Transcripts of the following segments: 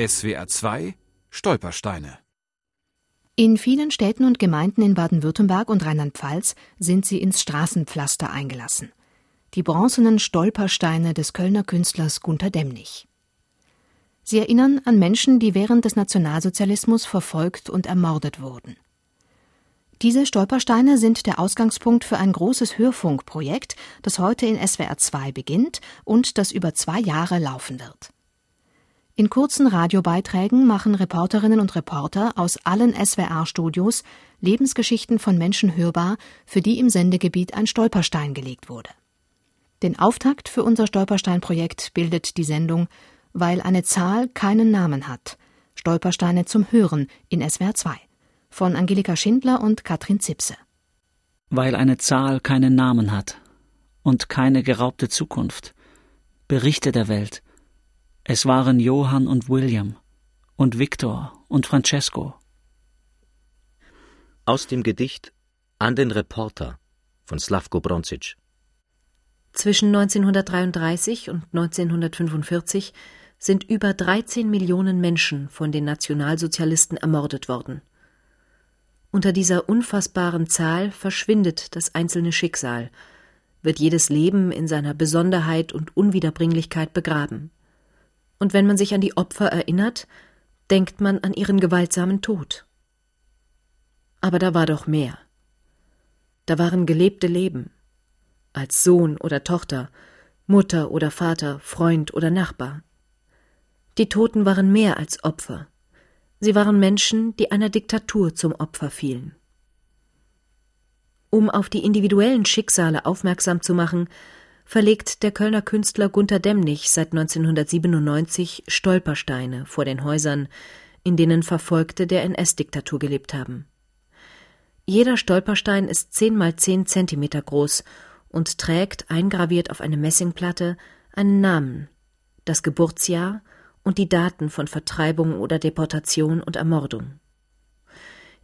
SWR 2 Stolpersteine in vielen Städten und Gemeinden in Baden-Württemberg und Rheinland-Pfalz sind sie ins Straßenpflaster eingelassen. Die bronzenen Stolpersteine des Kölner Künstlers Gunther Demnig. Sie erinnern an Menschen, die während des Nationalsozialismus verfolgt und ermordet wurden. Diese Stolpersteine sind der Ausgangspunkt für ein großes Hörfunkprojekt, das heute in SWR 2 beginnt und das über zwei Jahre laufen wird. In kurzen Radiobeiträgen machen Reporterinnen und Reporter aus allen SWR-Studios Lebensgeschichten von Menschen hörbar, für die im Sendegebiet ein Stolperstein gelegt wurde. Den Auftakt für unser Stolperstein-Projekt bildet die Sendung Weil eine Zahl keinen Namen hat. Stolpersteine zum Hören in SWR 2 von Angelika Schindler und Katrin Zipse. Weil eine Zahl keinen Namen hat und keine geraubte Zukunft. Berichte der Welt, es waren Johann und William und Viktor und Francesco. Aus dem Gedicht An den Reporter von Slavko Bronzic. Zwischen 1933 und 1945 sind über 13 Millionen Menschen von den Nationalsozialisten ermordet worden. Unter dieser unfassbaren Zahl verschwindet das einzelne Schicksal, wird jedes Leben in seiner Besonderheit und Unwiederbringlichkeit begraben und wenn man sich an die Opfer erinnert, denkt man an ihren gewaltsamen Tod. Aber da war doch mehr. Da waren gelebte Leben, als Sohn oder Tochter, Mutter oder Vater, Freund oder Nachbar. Die Toten waren mehr als Opfer. Sie waren Menschen, die einer Diktatur zum Opfer fielen. Um auf die individuellen Schicksale aufmerksam zu machen, verlegt der Kölner Künstler Gunther Demnig seit 1997 Stolpersteine vor den Häusern, in denen Verfolgte der NS-Diktatur gelebt haben. Jeder Stolperstein ist zehn mal zehn Zentimeter groß und trägt, eingraviert auf eine Messingplatte, einen Namen, das Geburtsjahr und die Daten von Vertreibung oder Deportation und Ermordung.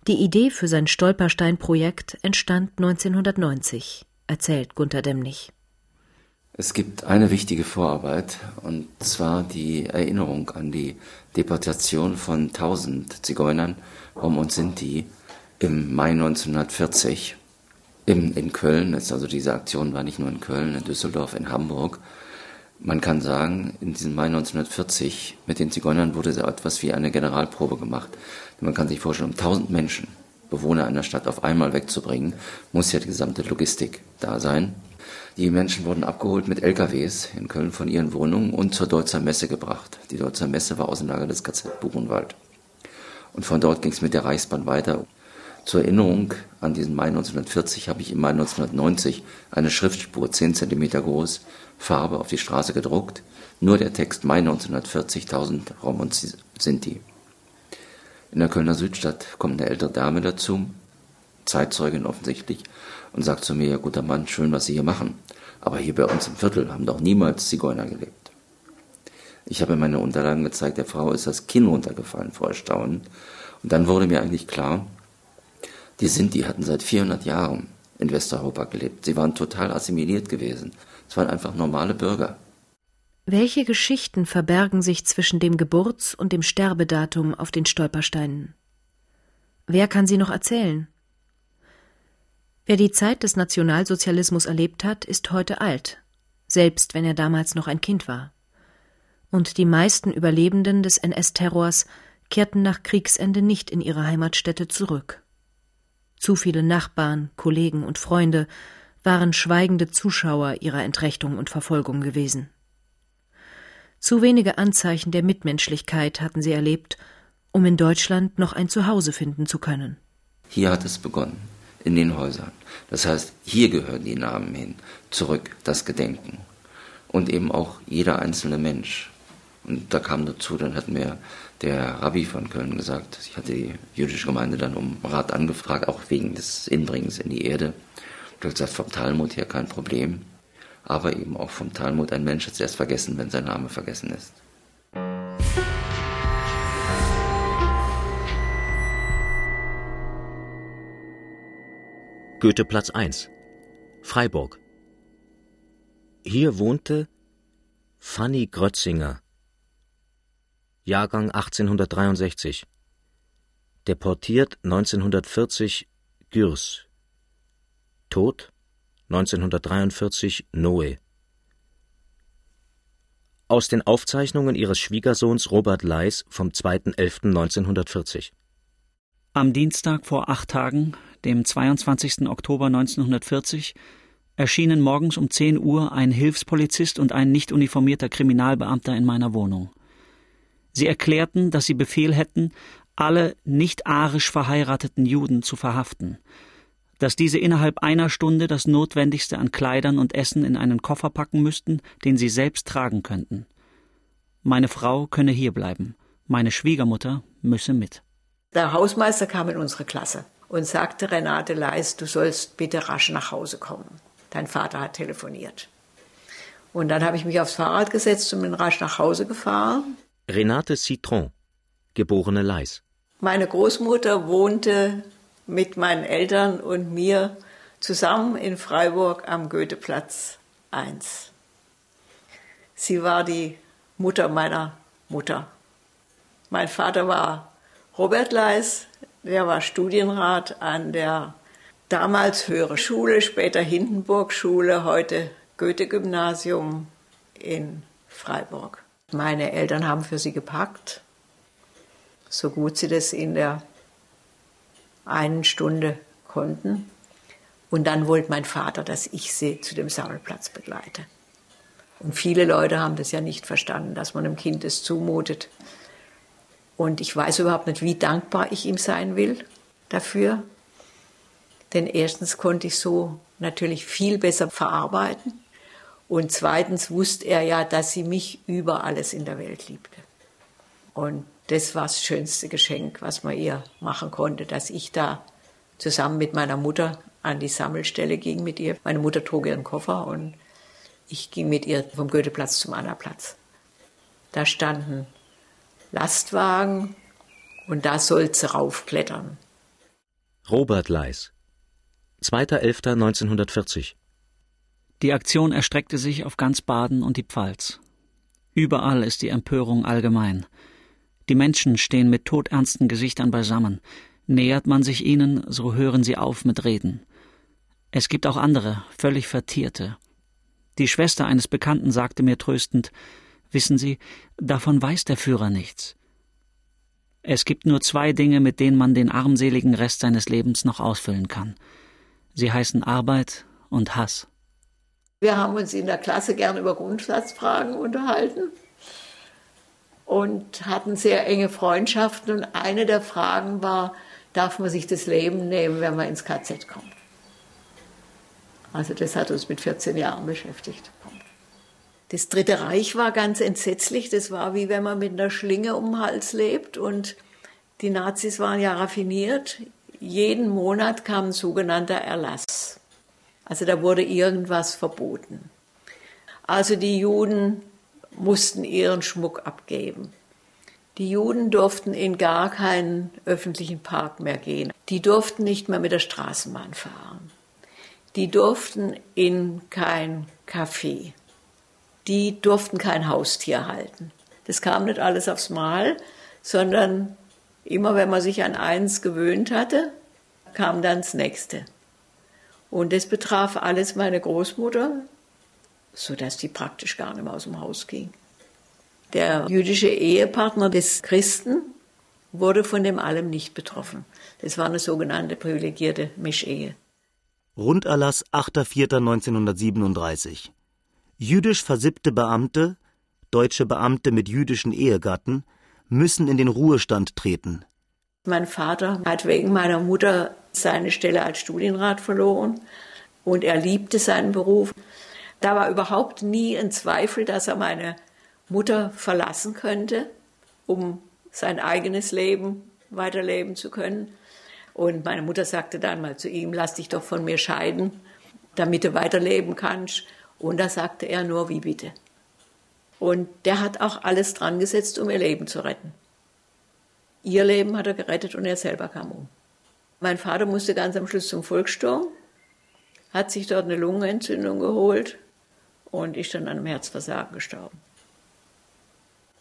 Die Idee für sein Stolperstein-Projekt entstand 1990, erzählt Gunther Demnig. Es gibt eine wichtige Vorarbeit, und zwar die Erinnerung an die Deportation von 1000 Zigeunern, Rom und Sinti, im Mai 1940 in, in Köln. Also diese Aktion war nicht nur in Köln, in Düsseldorf, in Hamburg. Man kann sagen, in diesem Mai 1940 mit den Zigeunern wurde so etwas wie eine Generalprobe gemacht. Man kann sich vorstellen, um 1000 Menschen, Bewohner einer Stadt auf einmal wegzubringen, muss ja die gesamte Logistik da sein. Die Menschen wurden abgeholt mit LKWs in Köln von ihren Wohnungen und zur Deutzer Messe gebracht. Die Deutzer Messe war Außenlager des KZ Buchenwald. Und von dort ging es mit der Reichsbahn weiter. Zur Erinnerung an diesen Mai 1940 habe ich im Mai 1990 eine Schriftspur 10 cm groß, Farbe auf die Straße gedruckt. Nur der Text Mai 1940, 1000 Rom und Sinti. In der Kölner Südstadt kommt eine ältere Dame dazu, Zeitzeugin offensichtlich, und sagt zu mir, ja guter Mann, schön, was Sie hier machen. Aber hier bei uns im Viertel haben doch niemals Zigeuner gelebt. Ich habe meine Unterlagen gezeigt, der Frau ist das Kinn runtergefallen vor Erstaunen. Und dann wurde mir eigentlich klar, die Sinti hatten seit 400 Jahren in Westeuropa gelebt. Sie waren total assimiliert gewesen. Es waren einfach normale Bürger. Welche Geschichten verbergen sich zwischen dem Geburts- und dem Sterbedatum auf den Stolpersteinen? Wer kann sie noch erzählen? Wer die Zeit des Nationalsozialismus erlebt hat, ist heute alt, selbst wenn er damals noch ein Kind war. Und die meisten Überlebenden des NS-Terrors kehrten nach Kriegsende nicht in ihre Heimatstätte zurück. Zu viele Nachbarn, Kollegen und Freunde waren schweigende Zuschauer ihrer Entrechtung und Verfolgung gewesen. Zu wenige Anzeichen der Mitmenschlichkeit hatten sie erlebt, um in Deutschland noch ein Zuhause finden zu können. Hier hat es begonnen in den Häusern. Das heißt, hier gehören die Namen hin, zurück, das Gedenken. Und eben auch jeder einzelne Mensch. Und da kam dazu, dann hat mir der Rabbi von Köln gesagt, ich hatte die jüdische Gemeinde dann um Rat angefragt, auch wegen des Inbringens in die Erde. Und hat gesagt, vom Talmud her kein Problem. Aber eben auch vom Talmud, ein Mensch hat es erst vergessen, wenn sein Name vergessen ist. Goetheplatz 1 Freiburg Hier wohnte Fanny Grötzinger. Jahrgang 1863. Deportiert 1940 Gürs. Tod 1943 Noe. Aus den Aufzeichnungen ihres Schwiegersohns Robert Leis vom 2.11.1940 Am Dienstag vor acht Tagen, dem 22. Oktober 1940, erschienen morgens um 10 Uhr ein Hilfspolizist und ein nicht uniformierter Kriminalbeamter in meiner Wohnung. Sie erklärten, dass sie Befehl hätten, alle nicht arisch verheirateten Juden zu verhaften, dass diese innerhalb einer Stunde das Notwendigste an Kleidern und Essen in einen Koffer packen müssten, den sie selbst tragen könnten. Meine Frau könne hierbleiben, meine Schwiegermutter müsse mit. Der Hausmeister kam in unsere Klasse und sagte Renate Leis, du sollst bitte rasch nach Hause kommen. Dein Vater hat telefoniert. Und dann habe ich mich aufs Fahrrad gesetzt und bin rasch nach Hause gefahren. Renate Citron, geborene Leis. Meine Großmutter wohnte mit meinen Eltern und mir zusammen in Freiburg am Goetheplatz 1. Sie war die Mutter meiner Mutter. Mein Vater war Robert Leis, der war Studienrat an der damals Höhere Schule, später Hindenburg-Schule, heute Goethe-Gymnasium in Freiburg. Meine Eltern haben für sie gepackt, so gut sie das in der einen Stunde konnten. Und dann wollte mein Vater, dass ich sie zu dem Sammelplatz begleite. Und viele Leute haben das ja nicht verstanden, dass man einem Kind es zumutet. Und ich weiß überhaupt nicht, wie dankbar ich ihm sein will dafür. Denn erstens konnte ich so natürlich viel besser verarbeiten. Und zweitens wusste er ja, dass sie mich über alles in der Welt liebte. Und das war das schönste Geschenk, was man ihr machen konnte, dass ich da zusammen mit meiner Mutter an die Sammelstelle ging mit ihr. Meine Mutter trug ihren Koffer und ich ging mit ihr vom Goetheplatz zum Annaplatz. Da standen Lastwagen und da sollte sie raufklettern. Robert Leis, 2.11.1940 Die Aktion erstreckte sich auf ganz Baden und die Pfalz. Überall ist die Empörung allgemein. Die Menschen stehen mit todernsten Gesichtern beisammen. Nähert man sich ihnen, so hören sie auf mit Reden. Es gibt auch andere, völlig Vertierte. Die Schwester eines Bekannten sagte mir tröstend, Wissen Sie, davon weiß der Führer nichts. Es gibt nur zwei Dinge, mit denen man den armseligen Rest seines Lebens noch ausfüllen kann. Sie heißen Arbeit und Hass. Wir haben uns in der Klasse gern über Grundsatzfragen unterhalten und hatten sehr enge Freundschaften. Und eine der Fragen war, darf man sich das Leben nehmen, wenn man ins KZ kommt? Also das hat uns mit 14 Jahren beschäftigt. Das Dritte Reich war ganz entsetzlich. Das war wie wenn man mit einer Schlinge um den Hals lebt. Und die Nazis waren ja raffiniert. Jeden Monat kam ein sogenannter Erlass. Also da wurde irgendwas verboten. Also die Juden mussten ihren Schmuck abgeben. Die Juden durften in gar keinen öffentlichen Park mehr gehen. Die durften nicht mehr mit der Straßenbahn fahren. Die durften in kein Café. Die durften kein Haustier halten. Das kam nicht alles aufs Mal, sondern immer wenn man sich an eins gewöhnt hatte, kam dann das nächste. Und das betraf alles meine Großmutter, sodass die praktisch gar nicht mehr aus dem Haus ging. Der jüdische Ehepartner des Christen wurde von dem allem nicht betroffen. Das war eine sogenannte privilegierte Mischehe. Runderlass 8.4.1937. Jüdisch versippte Beamte, deutsche Beamte mit jüdischen Ehegatten, müssen in den Ruhestand treten. Mein Vater hat wegen meiner Mutter seine Stelle als Studienrat verloren und er liebte seinen Beruf. Da war überhaupt nie ein Zweifel, dass er meine Mutter verlassen könnte, um sein eigenes Leben weiterleben zu können. Und meine Mutter sagte dann mal zu ihm, lass dich doch von mir scheiden, damit du weiterleben kannst. Und da sagte er nur, wie bitte. Und der hat auch alles dran gesetzt, um ihr Leben zu retten. Ihr Leben hat er gerettet und er selber kam um. Mein Vater musste ganz am Schluss zum Volkssturm, hat sich dort eine Lungenentzündung geholt und ist dann an einem Herzversagen gestorben.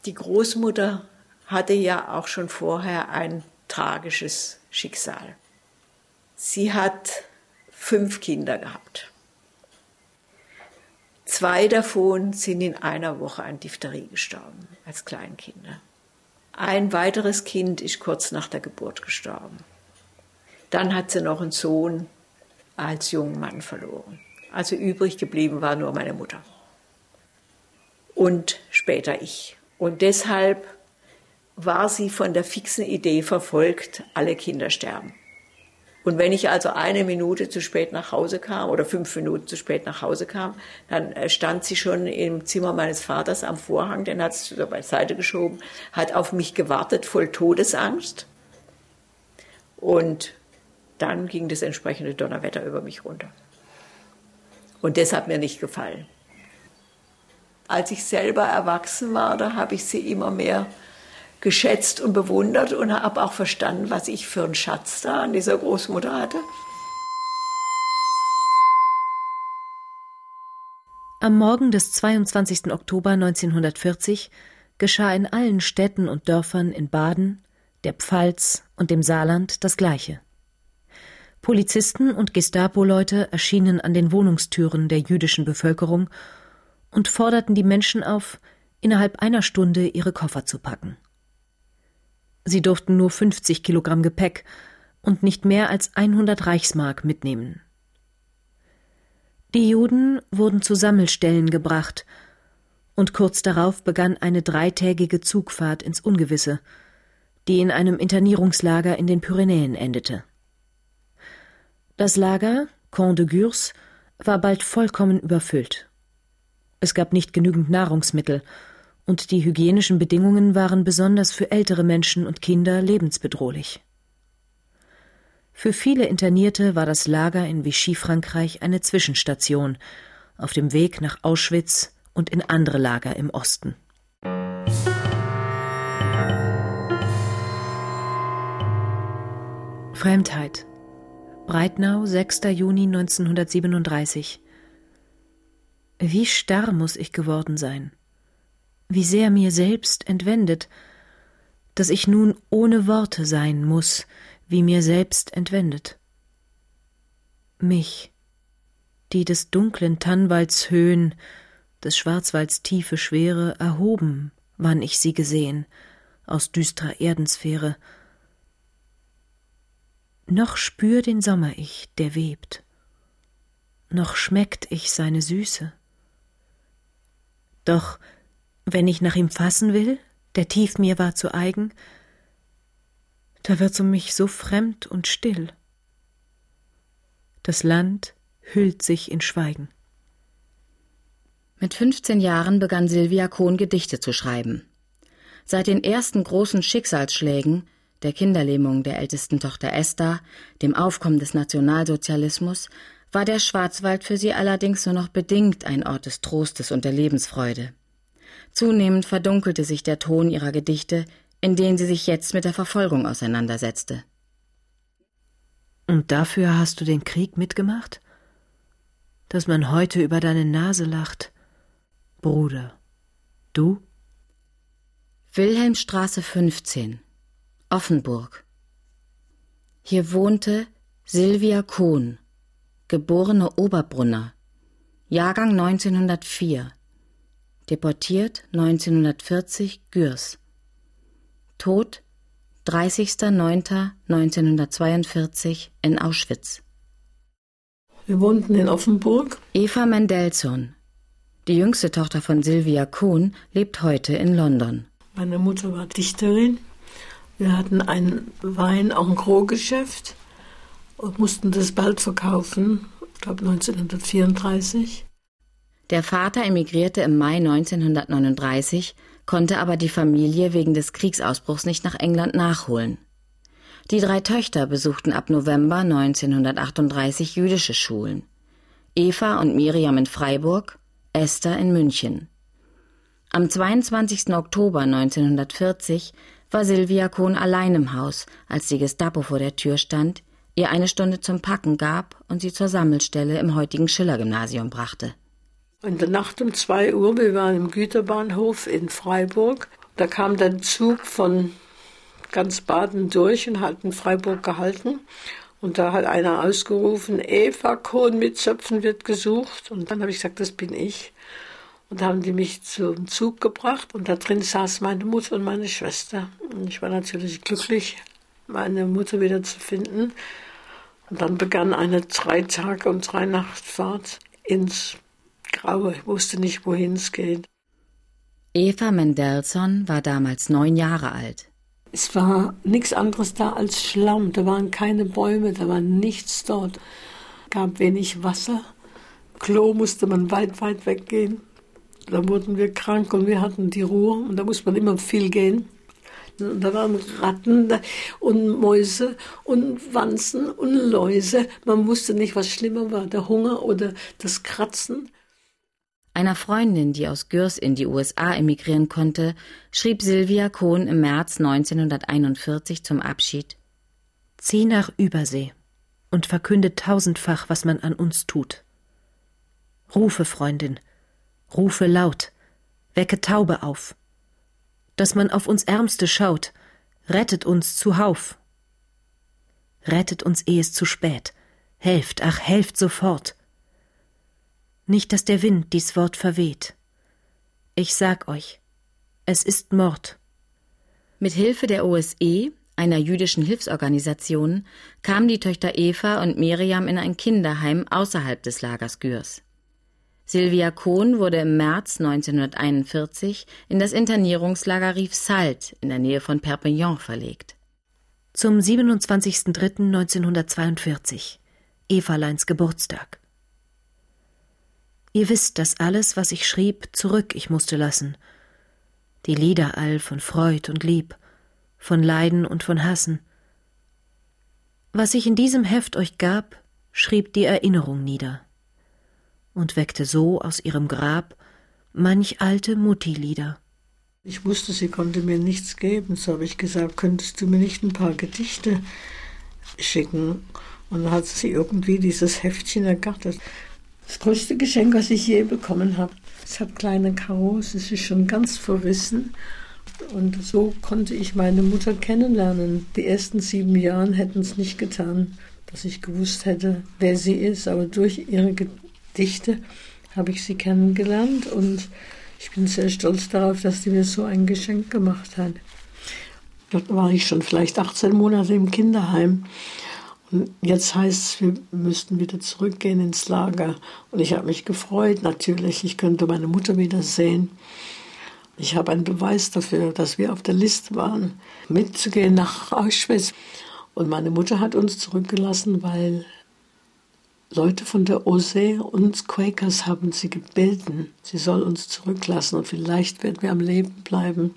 Die Großmutter hatte ja auch schon vorher ein tragisches Schicksal. Sie hat fünf Kinder gehabt. Zwei davon sind in einer Woche an Diphtherie gestorben, als Kleinkinder. Ein weiteres Kind ist kurz nach der Geburt gestorben. Dann hat sie noch einen Sohn als jungen Mann verloren. Also übrig geblieben war nur meine Mutter. Und später ich. Und deshalb war sie von der fixen Idee verfolgt, alle Kinder sterben. Und wenn ich also eine Minute zu spät nach Hause kam oder fünf Minuten zu spät nach Hause kam, dann äh, stand sie schon im Zimmer meines Vaters am Vorhang, den hat sie beiseite geschoben, hat auf mich gewartet, voll Todesangst. Und dann ging das entsprechende Donnerwetter über mich runter. Und das hat mir nicht gefallen. Als ich selber erwachsen war, da habe ich sie immer mehr geschätzt und bewundert und habe auch verstanden, was ich für einen Schatz da an dieser Großmutter hatte. Am Morgen des 22. Oktober 1940 geschah in allen Städten und Dörfern in Baden, der Pfalz und dem Saarland das Gleiche. Polizisten und Gestapo-Leute erschienen an den Wohnungstüren der jüdischen Bevölkerung und forderten die Menschen auf, innerhalb einer Stunde ihre Koffer zu packen. Sie durften nur 50 Kilogramm Gepäck und nicht mehr als 100 Reichsmark mitnehmen. Die Juden wurden zu Sammelstellen gebracht, und kurz darauf begann eine dreitägige Zugfahrt ins Ungewisse, die in einem Internierungslager in den Pyrenäen endete. Das Lager, Camp de Gurs, war bald vollkommen überfüllt. Es gab nicht genügend Nahrungsmittel, und die hygienischen Bedingungen waren besonders für ältere Menschen und Kinder lebensbedrohlich. Für viele Internierte war das Lager in Vichy Frankreich eine Zwischenstation auf dem Weg nach Auschwitz und in andere Lager im Osten. Fremdheit Breitnau, 6. Juni 1937 Wie starr muss ich geworden sein wie sehr mir selbst entwendet, dass ich nun ohne Worte sein muss, wie mir selbst entwendet. Mich, die des dunklen Tannwalds Höhen, des Schwarzwalds tiefe Schwere erhoben, wann ich sie gesehen, aus düstrer Erdensphäre. Noch spür den Sommer ich, der webt, noch schmeckt ich seine Süße. Doch wenn ich nach ihm fassen will, der tief mir war zu eigen, da wird's um mich so fremd und still. Das Land hüllt sich in Schweigen. Mit 15 Jahren begann Silvia Kohn Gedichte zu schreiben. Seit den ersten großen Schicksalsschlägen, der Kinderlähmung der ältesten Tochter Esther, dem Aufkommen des Nationalsozialismus, war der Schwarzwald für sie allerdings nur noch bedingt ein Ort des Trostes und der Lebensfreude. Zunehmend verdunkelte sich der Ton ihrer Gedichte, in denen sie sich jetzt mit der Verfolgung auseinandersetzte. Und dafür hast du den Krieg mitgemacht? Dass man heute über deine Nase lacht? Bruder, du? Wilhelmstraße 15, Offenburg. Hier wohnte Silvia Kohn, geborene Oberbrunner, Jahrgang 1904, deportiert 1940 Gürs. Tod 30.09.1942 in Auschwitz. Wir wohnten in Offenburg. Eva Mendelssohn, die jüngste Tochter von Sylvia Kuhn, lebt heute in London. Meine Mutter war Dichterin. Wir hatten ein Wein, auch ein Gros-Geschäft und mussten das bald verkaufen, ich glaube 1934. Der Vater emigrierte im Mai 1939, konnte aber die Familie wegen des Kriegsausbruchs nicht nach England nachholen. Die drei Töchter besuchten ab November 1938 jüdische Schulen. Eva und Miriam in Freiburg, Esther in München. Am 22. Oktober 1940 war Silvia Kohn allein im Haus, als die Gestapo vor der Tür stand, ihr eine Stunde zum Packen gab und sie zur Sammelstelle im heutigen Schiller-Gymnasium brachte. In der Nacht um zwei Uhr, wir waren im Güterbahnhof in Freiburg Da kam der Zug von ganz Baden durch und hat in Freiburg gehalten. Und da hat einer ausgerufen, Eva Kohn mit Zöpfen wird gesucht. Und dann habe ich gesagt, das bin ich. Und da haben die mich zum Zug gebracht und da drin saß meine Mutter und meine Schwester. Und ich war natürlich glücklich, meine Mutter wieder zu finden. Und dann begann eine drei Tage und drei Nachtfahrt ins Graue. Ich wusste nicht, wohin es geht. Eva Mendelssohn war damals neun Jahre alt. Es war nichts anderes da als Schlamm. Da waren keine Bäume, da war nichts dort. gab wenig Wasser. Klo musste man weit, weit weggehen. Da wurden wir krank und wir hatten die Ruhe und da musste man immer viel gehen. Und da waren Ratten und Mäuse und Wanzen und Läuse. Man wusste nicht, was schlimmer war, der Hunger oder das Kratzen. Einer Freundin, die aus Gürs in die USA emigrieren konnte, schrieb Sylvia Kohn im März 1941 zum Abschied Zieh nach Übersee und verkünde tausendfach, was man an uns tut. Rufe, Freundin, rufe laut, wecke Taube auf. Dass man auf uns Ärmste schaut, rettet uns zuhauf. Rettet uns, ehe es zu spät. Helft, ach, helft sofort nicht, dass der Wind dies Wort verweht. Ich sag euch, es ist Mord. Mit Hilfe der OSE, einer jüdischen Hilfsorganisation, kamen die Töchter Eva und Miriam in ein Kinderheim außerhalb des Lagers Gürs. Silvia Kohn wurde im März 1941 in das Internierungslager Rief Salt in der Nähe von Perpignan verlegt. Zum 27.03.1942, Evaleins Geburtstag. Ihr wisst, dass alles, was ich schrieb, zurück ich musste lassen. Die Lieder all von Freud und Lieb, von Leiden und von Hassen. Was ich in diesem Heft euch gab, schrieb die Erinnerung nieder und weckte so aus ihrem Grab manch alte Mutti-Lieder. Ich wusste, sie konnte mir nichts geben, so habe ich gesagt, könntest du mir nicht ein paar Gedichte schicken? Und dann hat sie irgendwie dieses Heftchen ergattert. Das größte Geschenk, was ich je bekommen habe. Es hat kleine Karos, es ist schon ganz verrissen. Und so konnte ich meine Mutter kennenlernen. Die ersten sieben Jahre hätten es nicht getan, dass ich gewusst hätte, wer sie ist. Aber durch ihre Gedichte habe ich sie kennengelernt und ich bin sehr stolz darauf, dass sie mir so ein Geschenk gemacht hat. Dort war ich schon vielleicht 18 Monate im Kinderheim jetzt heißt es, wir müssten wieder zurückgehen ins Lager. Und ich habe mich gefreut, natürlich. Ich könnte meine Mutter wieder sehen. Ich habe einen Beweis dafür, dass wir auf der Liste waren, mitzugehen nach Auschwitz. Und meine Mutter hat uns zurückgelassen, weil Leute von der OSE, uns Quakers, haben sie gebeten, sie soll uns zurücklassen und vielleicht werden wir am Leben bleiben.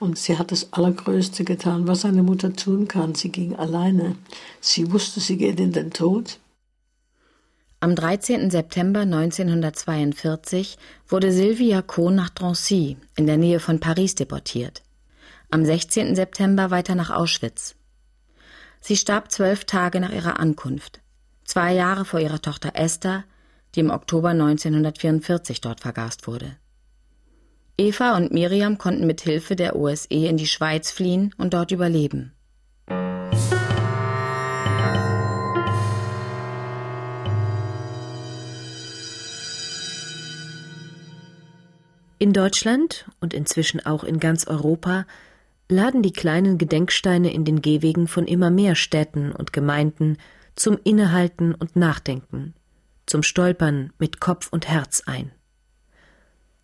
Und sie hat das Allergrößte getan, was eine Mutter tun kann. Sie ging alleine. Sie wusste, sie geht in den Tod. Am 13. September 1942 wurde Sylvia Kohn nach Drancy in der Nähe von Paris deportiert. Am 16. September weiter nach Auschwitz. Sie starb zwölf Tage nach ihrer Ankunft, zwei Jahre vor ihrer Tochter Esther, die im Oktober 1944 dort vergast wurde. Eva und Miriam konnten mit Hilfe der OSE in die Schweiz fliehen und dort überleben. In Deutschland und inzwischen auch in ganz Europa laden die kleinen Gedenksteine in den Gehwegen von immer mehr Städten und Gemeinden zum Innehalten und Nachdenken, zum Stolpern mit Kopf und Herz ein.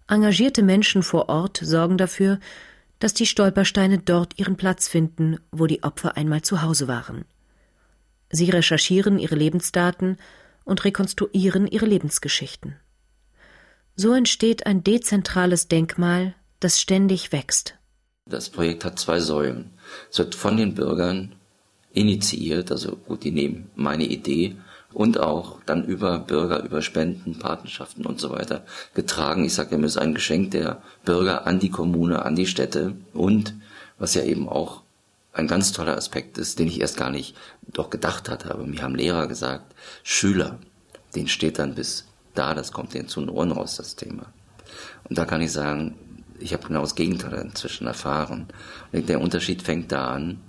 Engagierte Menschen vor Ort sorgen dafür, dass die Stolpersteine dort ihren Platz finden, wo die Opfer einmal zu Hause waren. Sie recherchieren ihre Lebensdaten und rekonstruieren ihre Lebensgeschichten. So entsteht ein dezentrales Denkmal, das ständig wächst. Das Projekt hat zwei Säulen. Es wird von den Bürgern initiiert, also gut, die nehmen meine Idee und auch dann über Bürger, über Spenden, Patenschaften und so weiter getragen. Ich sage immer, es ist ein Geschenk der Bürger an die Kommune, an die Städte und was ja eben auch ein ganz toller Aspekt ist, den ich erst gar nicht doch gedacht hatte, aber mir haben Lehrer gesagt, Schüler, den steht dann bis da, das kommt denen zu den Ohren raus, das Thema. Und da kann ich sagen, ich habe genau das Gegenteil inzwischen erfahren. Der Unterschied fängt da an,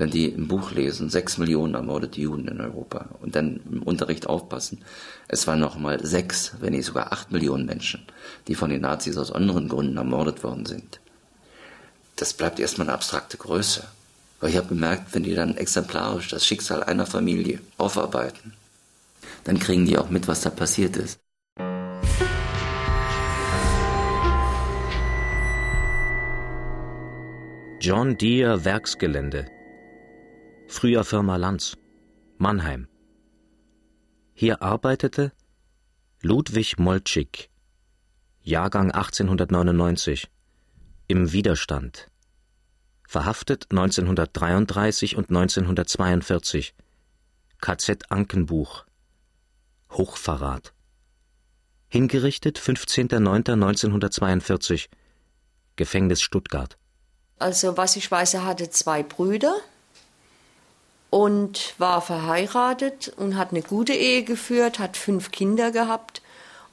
wenn die im Buch lesen, sechs Millionen ermordete Juden in Europa und dann im Unterricht aufpassen. Es waren noch mal sechs, wenn nicht sogar acht Millionen Menschen, die von den Nazis aus anderen Gründen ermordet worden sind. Das bleibt erstmal eine abstrakte Größe. Weil ich habe gemerkt, wenn die dann exemplarisch das Schicksal einer Familie aufarbeiten, dann kriegen die auch mit, was da passiert ist. John Deere Werksgelände früher Firma Lanz, Mannheim. Hier arbeitete Ludwig Moltschik, Jahrgang 1899, im Widerstand, verhaftet 1933 und 1942, KZ Ankenbuch, Hochverrat. Hingerichtet 15.09.1942, Gefängnis Stuttgart. Also was ich weiß, er hatte zwei Brüder, und war verheiratet und hat eine gute Ehe geführt, hat fünf Kinder gehabt.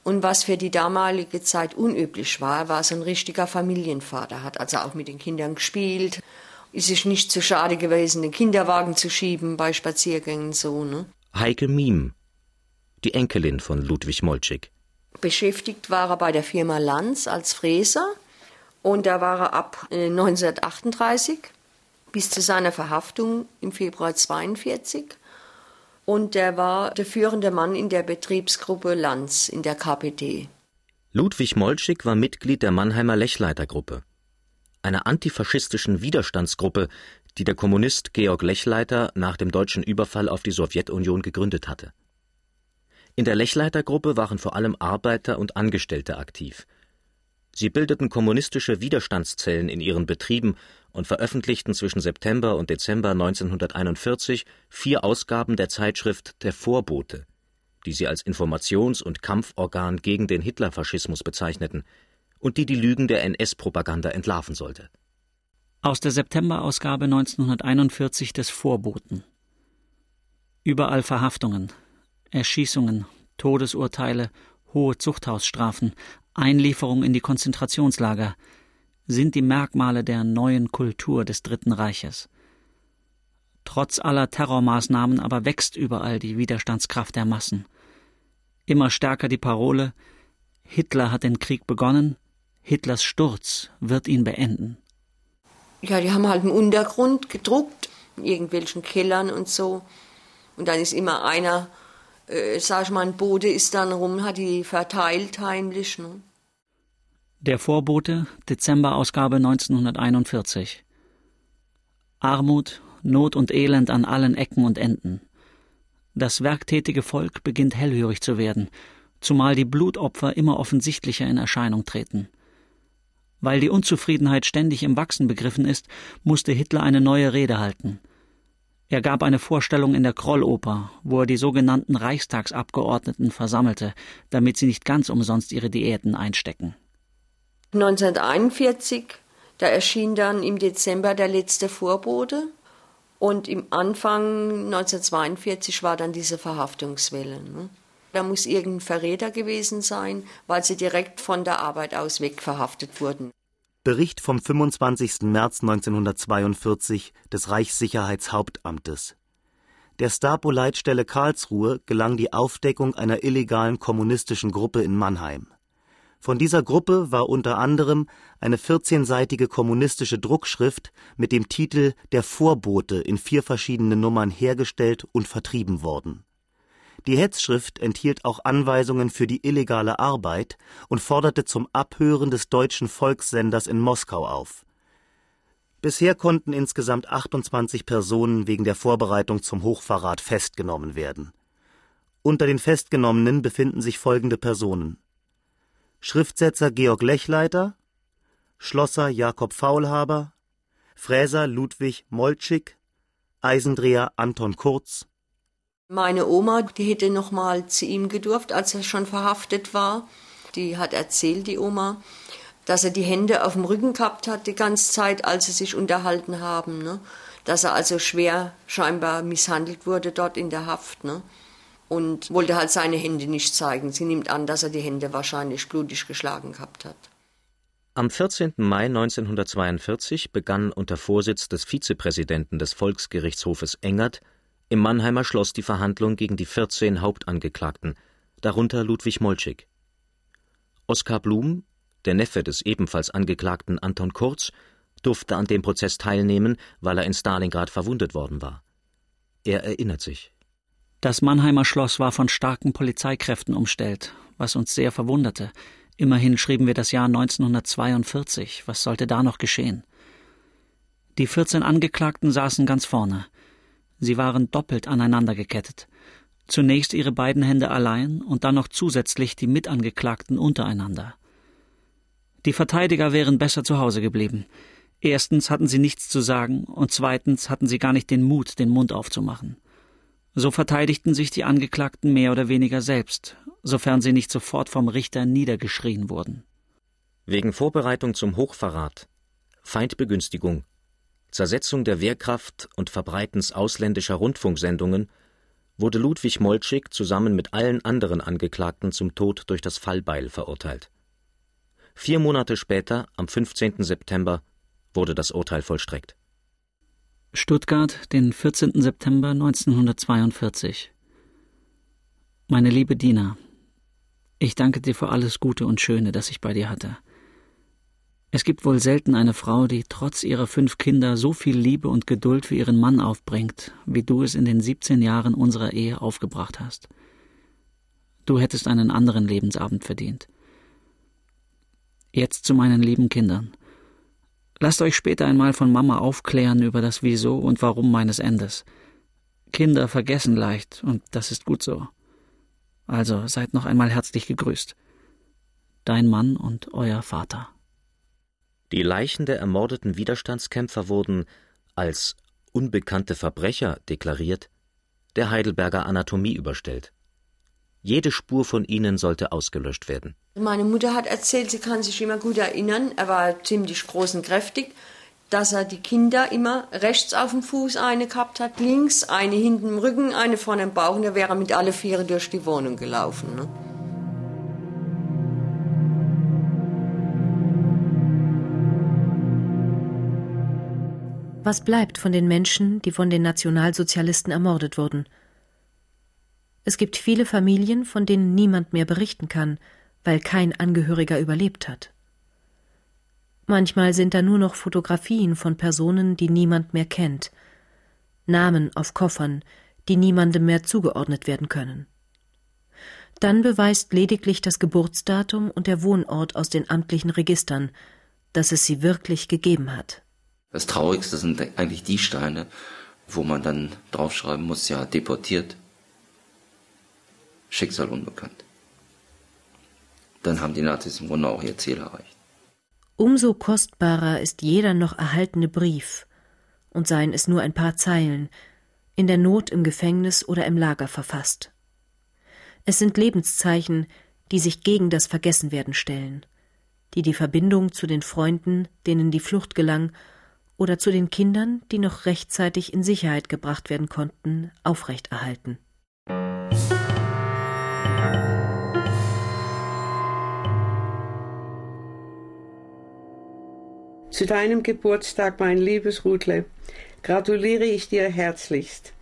Und was für die damalige Zeit unüblich war, war so ein richtiger Familienvater, hat also auch mit den Kindern gespielt, ist sich nicht zu schade gewesen, den Kinderwagen zu schieben bei Spaziergängen so. Ne? Heike Miem, die Enkelin von Ludwig Moltschik. Beschäftigt war er bei der Firma Lanz als Fräser und da war er ab 1938 äh, bis zu seiner Verhaftung im Februar 1942. Und er war der führende Mann in der Betriebsgruppe Lanz in der KPD. Ludwig Moltschik war Mitglied der Mannheimer Lechleiter-Gruppe, einer antifaschistischen Widerstandsgruppe, die der Kommunist Georg Lechleiter nach dem deutschen Überfall auf die Sowjetunion gegründet hatte. In der Lechleiter-Gruppe waren vor allem Arbeiter und Angestellte aktiv. Sie bildeten kommunistische Widerstandszellen in ihren Betrieben und veröffentlichten zwischen September und Dezember 1941 vier Ausgaben der Zeitschrift Der Vorbote, die sie als Informations- und Kampforgan gegen den Hitlerfaschismus bezeichneten und die die Lügen der NS-Propaganda entlarven sollte. Aus der September-Ausgabe 1941 des Vorboten. Überall Verhaftungen, Erschießungen, Todesurteile, hohe Zuchthausstrafen, Einlieferung in die Konzentrationslager, sind die Merkmale der neuen Kultur des Dritten Reiches. Trotz aller Terrormaßnahmen aber wächst überall die Widerstandskraft der Massen. Immer stärker die Parole Hitler hat den Krieg begonnen, Hitlers Sturz wird ihn beenden. Ja, die haben halt im Untergrund gedruckt, in irgendwelchen Kellern und so. Und dann ist immer einer, äh, sag ich mal, ein Bote ist dann rum, hat die verteilt heimlich. Ne? Der Vorbote, Dezemberausgabe 1941. Armut, Not und Elend an allen Ecken und Enden. Das werktätige Volk beginnt hellhörig zu werden, zumal die Blutopfer immer offensichtlicher in Erscheinung treten. Weil die Unzufriedenheit ständig im Wachsen begriffen ist, musste Hitler eine neue Rede halten. Er gab eine Vorstellung in der Krolloper, wo er die sogenannten Reichstagsabgeordneten versammelte, damit sie nicht ganz umsonst ihre Diäten einstecken. 1941, da erschien dann im Dezember der letzte Vorbote und im Anfang 1942 war dann diese Verhaftungswelle. Ne? Da muss irgendein Verräter gewesen sein, weil sie direkt von der Arbeit aus weg verhaftet wurden. Bericht vom 25. März 1942 des Reichssicherheitshauptamtes. Der Stapo-Leitstelle Karlsruhe gelang die Aufdeckung einer illegalen kommunistischen Gruppe in Mannheim. Von dieser Gruppe war unter anderem eine 14-seitige kommunistische Druckschrift mit dem Titel Der Vorbote in vier verschiedenen Nummern hergestellt und vertrieben worden. Die Hetzschrift enthielt auch Anweisungen für die illegale Arbeit und forderte zum Abhören des deutschen Volkssenders in Moskau auf. Bisher konnten insgesamt 28 Personen wegen der Vorbereitung zum Hochverrat festgenommen werden. Unter den Festgenommenen befinden sich folgende Personen Schriftsetzer Georg Lechleiter, Schlosser Jakob Faulhaber, Fräser Ludwig Moltschik, Eisendreher Anton Kurz. Meine Oma, die hätte noch mal zu ihm gedurft, als er schon verhaftet war. Die hat erzählt, die Oma, dass er die Hände auf dem Rücken gehabt hat die ganze Zeit, als sie sich unterhalten haben. Ne? Dass er also schwer scheinbar misshandelt wurde dort in der Haft. Ne? Und wollte halt seine Hände nicht zeigen. Sie nimmt an, dass er die Hände wahrscheinlich blutig geschlagen gehabt hat. Am 14. Mai 1942 begann unter Vorsitz des Vizepräsidenten des Volksgerichtshofes Engert im Mannheimer Schloss die Verhandlung gegen die 14 Hauptangeklagten, darunter Ludwig Moltschig. Oskar Blum, der Neffe des ebenfalls Angeklagten Anton Kurz, durfte an dem Prozess teilnehmen, weil er in Stalingrad verwundet worden war. Er erinnert sich. Das Mannheimer Schloss war von starken Polizeikräften umstellt, was uns sehr verwunderte. Immerhin schrieben wir das Jahr 1942. Was sollte da noch geschehen? Die 14 Angeklagten saßen ganz vorne. Sie waren doppelt aneinander gekettet. Zunächst ihre beiden Hände allein und dann noch zusätzlich die Mitangeklagten untereinander. Die Verteidiger wären besser zu Hause geblieben. Erstens hatten sie nichts zu sagen und zweitens hatten sie gar nicht den Mut, den Mund aufzumachen. So verteidigten sich die Angeklagten mehr oder weniger selbst, sofern sie nicht sofort vom Richter niedergeschrien wurden. Wegen Vorbereitung zum Hochverrat, Feindbegünstigung, Zersetzung der Wehrkraft und Verbreitens ausländischer Rundfunksendungen wurde Ludwig Moltschig zusammen mit allen anderen Angeklagten zum Tod durch das Fallbeil verurteilt. Vier Monate später, am 15. September, wurde das Urteil vollstreckt. Stuttgart, den 14. September 1942. Meine liebe Dina, ich danke dir für alles Gute und Schöne, das ich bei dir hatte. Es gibt wohl selten eine Frau, die trotz ihrer fünf Kinder so viel Liebe und Geduld für ihren Mann aufbringt, wie du es in den 17 Jahren unserer Ehe aufgebracht hast. Du hättest einen anderen Lebensabend verdient. Jetzt zu meinen lieben Kindern. Lasst euch später einmal von Mama aufklären über das Wieso und Warum meines Endes. Kinder vergessen leicht, und das ist gut so. Also seid noch einmal herzlich gegrüßt. Dein Mann und euer Vater. Die Leichen der ermordeten Widerstandskämpfer wurden als unbekannte Verbrecher deklariert, der Heidelberger Anatomie überstellt. Jede Spur von ihnen sollte ausgelöscht werden. Meine Mutter hat erzählt, sie kann sich immer gut erinnern, er war ziemlich groß und kräftig, dass er die Kinder immer rechts auf dem Fuß eine gehabt hat, links, eine hinten im Rücken, eine vorne im Bauch und da wäre er mit alle Vieren durch die Wohnung gelaufen. Ne? Was bleibt von den Menschen, die von den Nationalsozialisten ermordet wurden? Es gibt viele Familien, von denen niemand mehr berichten kann, weil kein Angehöriger überlebt hat. Manchmal sind da nur noch Fotografien von Personen, die niemand mehr kennt, Namen auf Koffern, die niemandem mehr zugeordnet werden können. Dann beweist lediglich das Geburtsdatum und der Wohnort aus den amtlichen Registern, dass es sie wirklich gegeben hat. Das Traurigste sind eigentlich die Steine, wo man dann draufschreiben muss, ja, deportiert, Schicksal unbekannt. Dann haben die Nazis im Grunde auch ihr Ziel erreicht. Umso kostbarer ist jeder noch erhaltene Brief, und seien es nur ein paar Zeilen, in der Not im Gefängnis oder im Lager verfasst. Es sind Lebenszeichen, die sich gegen das Vergessenwerden stellen, die die Verbindung zu den Freunden, denen die Flucht gelang, oder zu den Kindern, die noch rechtzeitig in Sicherheit gebracht werden konnten, aufrechterhalten. Zu deinem Geburtstag, mein liebes Rudle, gratuliere ich dir herzlichst.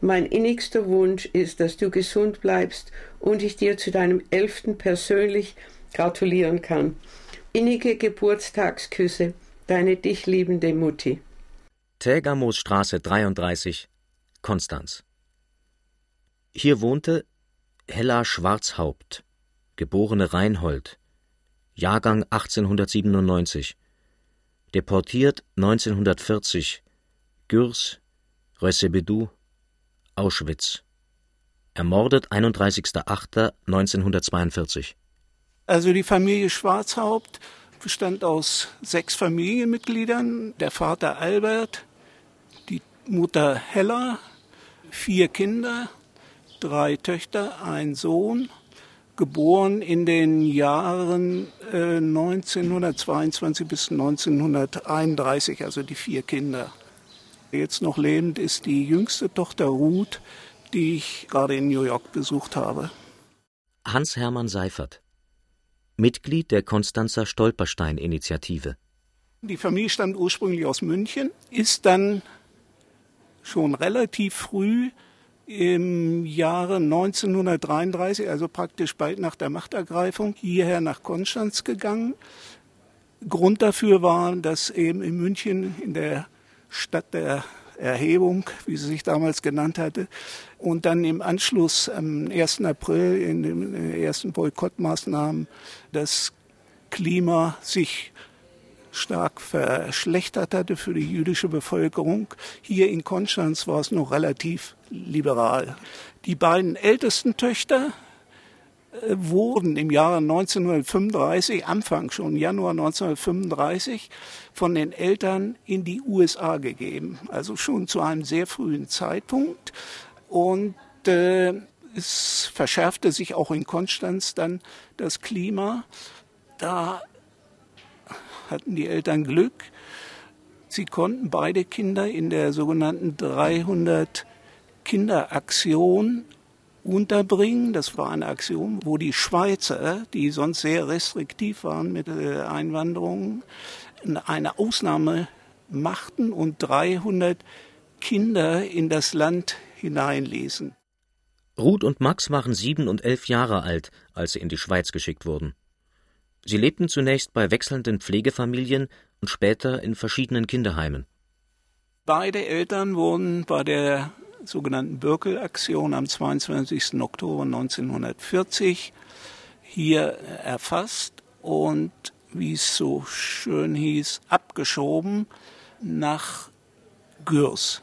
Mein innigster Wunsch ist, dass du gesund bleibst und ich dir zu deinem elften persönlich gratulieren kann. Innige Geburtstagsküsse, deine dich liebende Mutti. Tägermoosstraße 33, Konstanz. Hier wohnte Hella Schwarzhaupt, geborene Reinhold, Jahrgang 1897, deportiert 1940 Gürs, Rössebedou, Auschwitz. Ermordet 31.08.1942. Also die Familie Schwarzhaupt bestand aus sechs Familienmitgliedern. Der Vater Albert, die Mutter Hella, vier Kinder, drei Töchter, ein Sohn geboren in den Jahren äh, 1922 bis 1931, also die vier Kinder. Jetzt noch lebend ist die jüngste Tochter Ruth, die ich gerade in New York besucht habe. Hans-Hermann Seifert. Mitglied der Konstanzer Stolperstein-Initiative. Die Familie stammt ursprünglich aus München, ist dann schon relativ früh im Jahre 1933, also praktisch bald nach der Machtergreifung, hierher nach Konstanz gegangen. Grund dafür war, dass eben in München in der Stadt der Erhebung, wie sie sich damals genannt hatte, und dann im Anschluss am 1. April in den ersten Boykottmaßnahmen das Klima sich stark verschlechtert hatte für die jüdische Bevölkerung. Hier in Konstanz war es noch relativ liberal. Die beiden ältesten Töchter äh, wurden im Jahre 1935, Anfang schon Januar 1935, von den Eltern in die USA gegeben, also schon zu einem sehr frühen Zeitpunkt. Und äh, es verschärfte sich auch in Konstanz dann das Klima. Da hatten die Eltern Glück. Sie konnten beide Kinder in der sogenannten 300 Kinderaktion unterbringen. Das war eine Aktion, wo die Schweizer, die sonst sehr restriktiv waren mit der Einwanderung, eine Ausnahme machten und 300 Kinder in das Land hineinließen. Ruth und Max waren sieben und elf Jahre alt, als sie in die Schweiz geschickt wurden. Sie lebten zunächst bei wechselnden Pflegefamilien und später in verschiedenen Kinderheimen. Beide Eltern wurden bei der sogenannten Birkel-Aktion am 22. Oktober 1940 hier erfasst und, wie es so schön hieß, abgeschoben nach Gürs.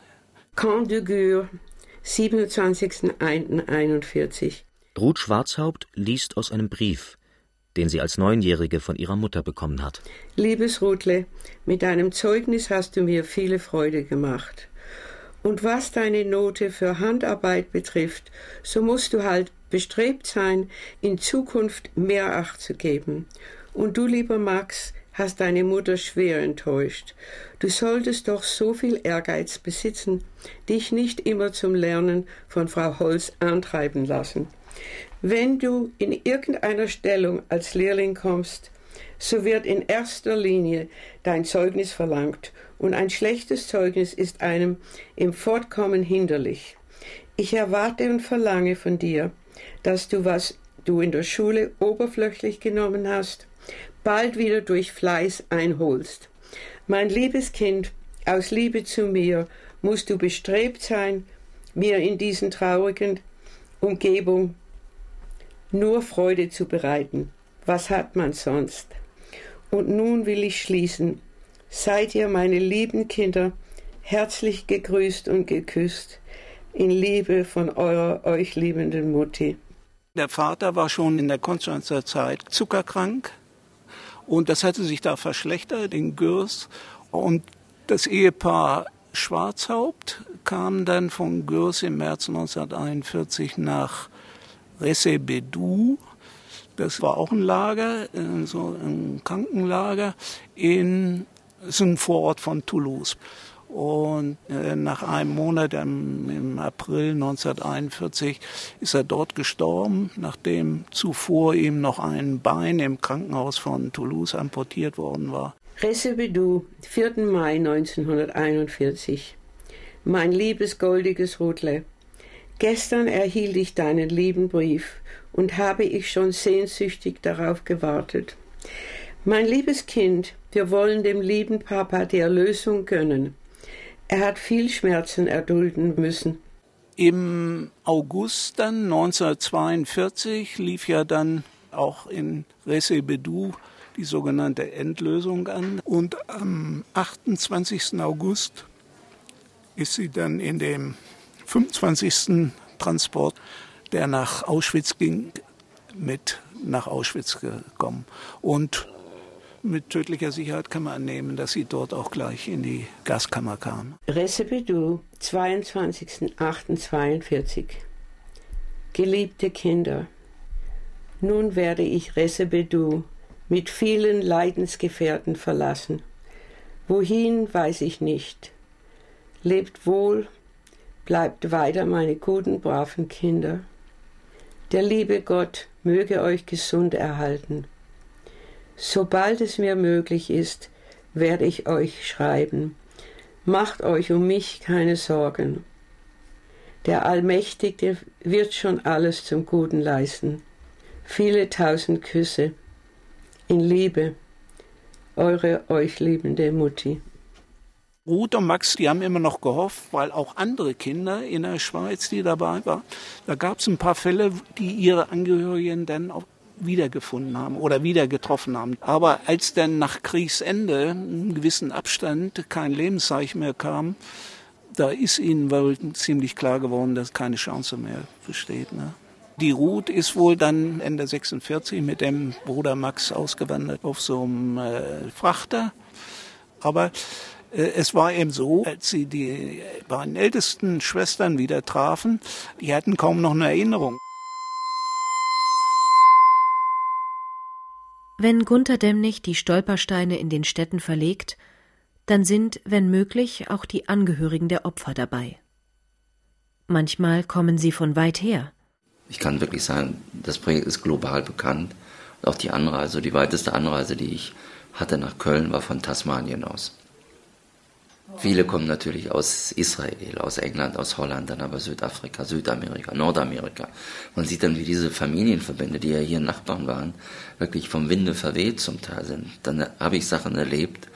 Camp de Gür, 27.01.41. Ruth Schwarzhaupt liest aus einem Brief, den sie als Neunjährige von ihrer Mutter bekommen hat. Liebes Rutle, mit deinem Zeugnis hast du mir viele Freude gemacht. Und was deine Note für Handarbeit betrifft, so musst du halt bestrebt sein, in Zukunft mehr Acht zu geben. Und du, lieber Max, hast deine Mutter schwer enttäuscht. Du solltest doch so viel Ehrgeiz besitzen, dich nicht immer zum Lernen von Frau Holz antreiben lassen. Wenn du in irgendeiner Stellung als Lehrling kommst, so wird in erster Linie dein Zeugnis verlangt, und ein schlechtes Zeugnis ist einem im Fortkommen hinderlich. Ich erwarte und verlange von dir, dass du, was du in der Schule oberflächlich genommen hast, bald wieder durch Fleiß einholst. Mein liebes Kind, aus Liebe zu mir musst du bestrebt sein, mir in diesen traurigen Umgebung nur Freude zu bereiten. Was hat man sonst? Und nun will ich schließen. Seid ihr, meine lieben Kinder, herzlich gegrüßt und geküsst, in Liebe von eurer euch liebenden Mutti. Der Vater war schon in der Konstanzer Zeit zuckerkrank und das hatte sich da verschlechtert in Gürs. Und das Ehepaar Schwarzhaupt kam dann von Gürs im März 1941 nach Resebedou. Das war auch ein Lager, äh, so ein Krankenlager in so einem Vorort von Toulouse. Und äh, nach einem Monat im, im, April 1941 ist er dort gestorben, nachdem zuvor ihm noch ein Bein im Krankenhaus von Toulouse amputiert worden war. Resebedou, 4. Mai 1941. Mein liebes goldiges Rudle, Gestern erhielt ich deinen lieben Brief und habe ich schon sehnsüchtig darauf gewartet. Mein liebes Kind, wir wollen dem lieben Papa die Erlösung gönnen. Er hat viel Schmerzen erdulden müssen. Im August dann 1942 lief ja dann auch in Resebedou die sogenannte Endlösung an. Und am 28. August ist sie dann in dem 25. Transport, der nach Auschwitz ging, mit nach Auschwitz gekommen. Und mit tödlicher Sicherheit kann man annehmen, dass sie dort auch gleich in die Gaskammer kam. Recipedou, 22.08.42 Geliebte Kinder, nun werde ich Recebedou mit vielen Leidensgefährten verlassen. Wohin weiß ich nicht. Lebt wohl Bleibt weiter, meine guten, braven Kinder. Der liebe Gott möge euch gesund erhalten. Sobald es mir möglich ist, werde ich euch schreiben. Macht euch um mich keine Sorgen. Der Allmächtige wird schon alles zum Guten leisten. Viele tausend Küsse. In Liebe. Eure euch liebende Mutti. Ruth und Max, die haben immer noch gehofft, weil auch andere Kinder in der Schweiz, die dabei waren, da gab es ein paar Fälle, die ihre Angehörigen dann auch wiedergefunden haben oder wieder getroffen haben. Aber als dann nach Kriegsende einen gewissen Abstand kein Lebenszeichen mehr kam, da ist ihnen wohl ziemlich klar geworden, dass keine Chance mehr besteht. Ne? Die Ruth ist wohl dann Ende 46 mit dem Bruder Max ausgewandert auf so einem äh, Frachter. Aber es war eben so, als sie die beiden ältesten Schwestern wieder trafen, die hatten kaum noch eine Erinnerung. Wenn Gunther Demnig die Stolpersteine in den Städten verlegt, dann sind, wenn möglich, auch die Angehörigen der Opfer dabei. Manchmal kommen sie von weit her. Ich kann wirklich sagen, das Projekt ist global bekannt. Auch die Anreise, die weiteste Anreise, die ich hatte nach Köln, war von Tasmanien aus. Viele kommen natürlich aus Israel, aus England, aus Holland, dann aber Südafrika, Südamerika, Nordamerika. Man sieht dann, wie diese Familienverbände, die ja hier Nachbarn waren, wirklich vom Winde verweht zum Teil sind. Dann habe ich Sachen erlebt,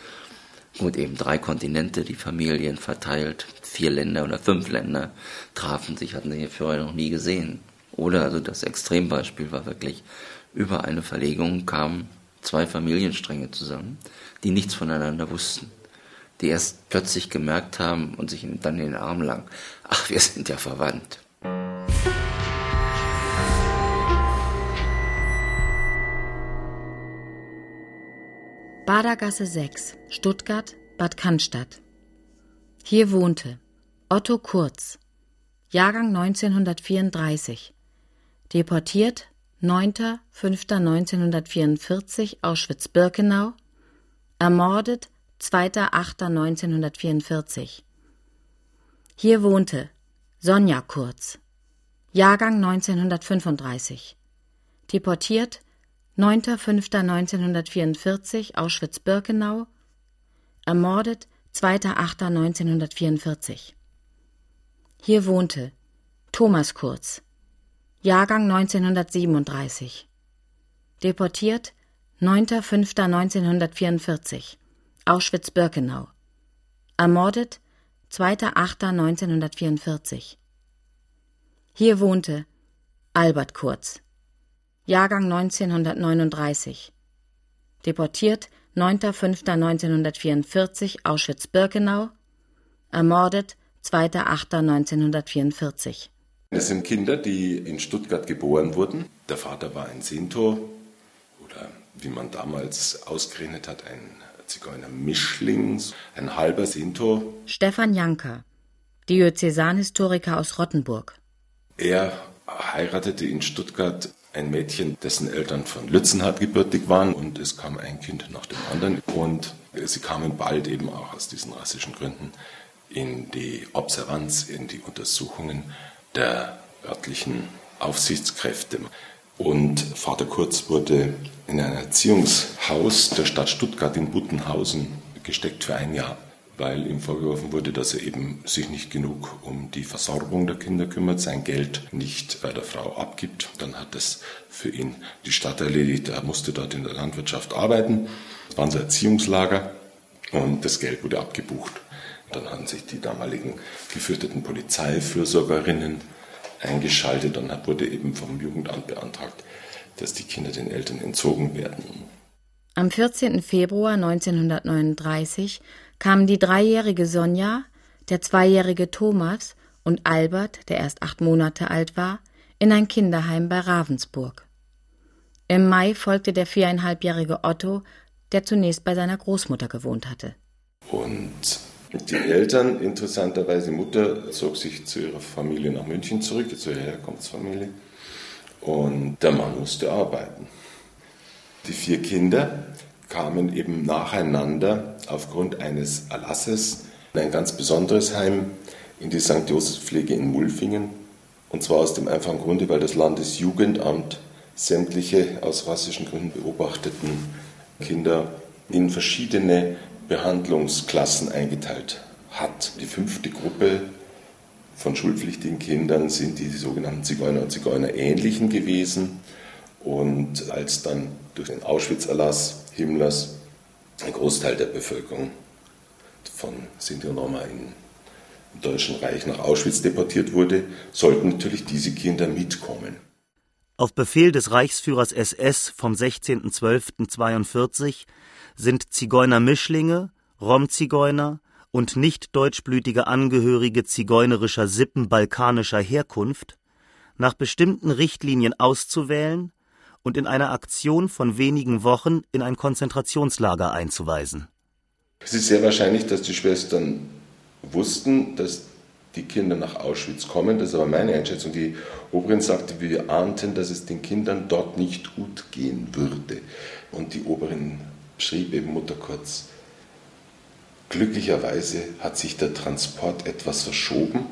und eben drei Kontinente, die Familien verteilt, vier Länder oder fünf Länder trafen sich, hatten sie hier vorher noch nie gesehen. Oder also das Extrembeispiel war wirklich, über eine Verlegung kamen zwei Familienstränge zusammen, die nichts voneinander wussten die erst plötzlich gemerkt haben und sich dann in den Arm lang, ach, wir sind ja verwandt. Badergasse 6, Stuttgart, Bad Cannstatt. Hier wohnte Otto Kurz, Jahrgang 1934, deportiert 9.5.1944 Auschwitz-Birkenau, ermordet 2.8.1944. Hier wohnte Sonja Kurz, Jahrgang 1935, deportiert 9.5.1944 Auschwitz-Birkenau, ermordet 2.8.1944. Hier wohnte Thomas Kurz, Jahrgang 1937, deportiert 9.5.1944 Auschwitz-Birkenau. Ermordet 2.8.1944. Hier wohnte Albert Kurz. Jahrgang 1939. Deportiert 9.5.1944 Auschwitz-Birkenau. Ermordet 2.8.1944. Das sind Kinder, die in Stuttgart geboren wurden. Der Vater war ein Sintor oder wie man damals ausgerechnet hat, ein Zigeuner Mischlings, ein halber Sinto. Stefan Janker, Diözesanhistoriker aus Rottenburg. Er heiratete in Stuttgart ein Mädchen, dessen Eltern von Lützenhardt gebürtig waren und es kam ein Kind nach dem anderen und sie kamen bald eben auch aus diesen rassischen Gründen in die Observanz, in die Untersuchungen der örtlichen Aufsichtskräfte. Und Vater Kurz wurde in ein Erziehungshaus der Stadt Stuttgart in Buttenhausen gesteckt für ein Jahr, weil ihm vorgeworfen wurde, dass er eben sich nicht genug um die Versorgung der Kinder kümmert, sein Geld nicht bei der Frau abgibt. Dann hat es für ihn die Stadt erledigt, er musste dort in der Landwirtschaft arbeiten. Es war ein Erziehungslager und das Geld wurde abgebucht. Dann haben sich die damaligen gefürchteten Polizeifürsorgerinnen eingeschaltet und wurde eben vom Jugendamt beantragt, dass die Kinder den Eltern entzogen werden. Am 14. Februar 1939 kamen die dreijährige Sonja, der zweijährige Thomas und Albert, der erst acht Monate alt war, in ein Kinderheim bei Ravensburg. Im Mai folgte der viereinhalbjährige Otto, der zunächst bei seiner Großmutter gewohnt hatte. Und die Eltern, interessanterweise, die Mutter zog sich zu ihrer Familie nach München zurück, zu ihrer Herkunftsfamilie. Und der Mann musste arbeiten. Die vier Kinder kamen eben nacheinander aufgrund eines Erlasses in ein ganz besonderes Heim in die St. Joseph-Pflege in Mulfingen. Und zwar aus dem einfachen Grunde, weil das Landesjugendamt sämtliche aus rassischen Gründen beobachteten Kinder in verschiedene Behandlungsklassen eingeteilt hat. Die fünfte Gruppe von schulpflichtigen Kindern sind die sogenannten Zigeuner und Zigeunerähnlichen gewesen. Und als dann durch den Auschwitz-Erlass Himmlers ein Großteil der Bevölkerung von Sinti und Roma im Deutschen Reich nach Auschwitz deportiert wurde, sollten natürlich diese Kinder mitkommen. Auf Befehl des Reichsführers SS vom 16.12.42 sind Zigeuner-Mischlinge, Rom-Zigeuner und nicht deutschblütige Angehörige zigeunerischer Sippen balkanischer Herkunft nach bestimmten Richtlinien auszuwählen und in einer Aktion von wenigen Wochen in ein Konzentrationslager einzuweisen. Es ist sehr wahrscheinlich, dass die Schwestern wussten, dass die Kinder nach Auschwitz kommen. Das ist aber meine Einschätzung. Die Oberin sagte, wir ahnten, dass es den Kindern dort nicht gut gehen würde. Und die Oberin schrieb eben Mutter kurz, glücklicherweise hat sich der Transport etwas verschoben.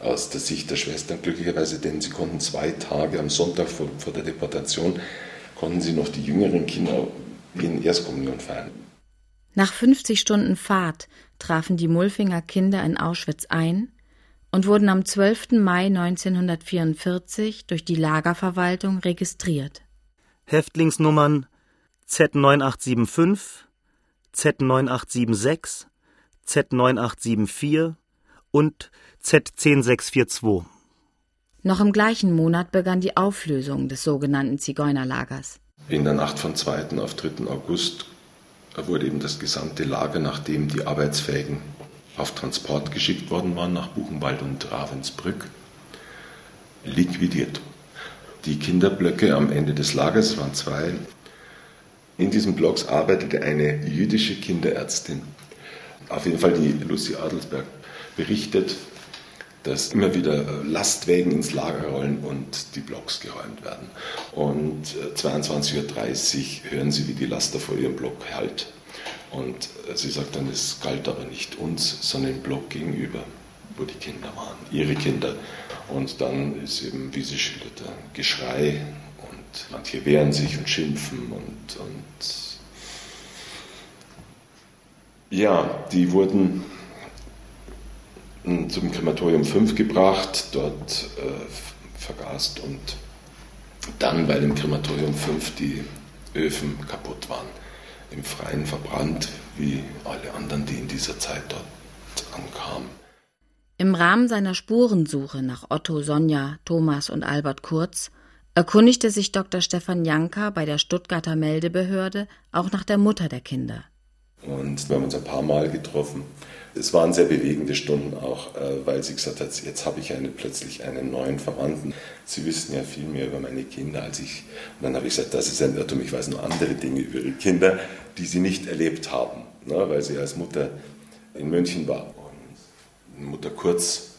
Aus der Sicht der Schwestern glücklicherweise, denn sie konnten zwei Tage am Sonntag vor, vor der Deportation, konnten sie noch die jüngeren Kinder in Erstkommunion feiern. Nach 50 Stunden Fahrt trafen die Mulfinger Kinder in Auschwitz ein und wurden am 12. Mai 1944 durch die Lagerverwaltung registriert. Häftlingsnummern Z9875, Z9876, Z9874 und Z10642. Noch im gleichen Monat begann die Auflösung des sogenannten Zigeunerlagers. In der Nacht von 2. auf 3. August wurde eben das gesamte Lager, nachdem die Arbeitsfähigen auf Transport geschickt worden waren nach Buchenwald und Ravensbrück, liquidiert. Die Kinderblöcke am Ende des Lagers, waren zwei, in diesen Blocks arbeitete eine jüdische Kinderärztin. Auf jeden Fall die Lucy Adelsberg berichtet, dass immer wieder Lastwägen ins Lager rollen und die Blocks geräumt werden. Und 22.30 Uhr hören sie, wie die Laster vor ihrem Block halt. Und sie sagt dann, es galt aber nicht uns, sondern dem Block gegenüber, wo die Kinder waren, ihre Kinder. Und dann ist eben, wie sie schilderte, Geschrei manche wehren sich und schimpfen und, und ja, die wurden zum Krematorium 5 gebracht, dort äh, vergast und dann, weil im Krematorium 5 die Öfen kaputt waren, im Freien verbrannt, wie alle anderen, die in dieser Zeit dort ankamen. Im Rahmen seiner Spurensuche nach Otto, Sonja, Thomas und Albert Kurz erkundigte sich Dr. Stefan Janka bei der Stuttgarter Meldebehörde auch nach der Mutter der Kinder. Und wir haben uns ein paar Mal getroffen. Es waren sehr bewegende Stunden auch, äh, weil sie gesagt hat, jetzt habe ich eine, plötzlich einen neuen Verwandten. Sie wissen ja viel mehr über meine Kinder als ich. Und dann habe ich gesagt, das ist ein Irrtum, ich weiß nur andere Dinge über ihre Kinder, die sie nicht erlebt haben, ne, weil sie als Mutter in München war. Und Mutter Kurz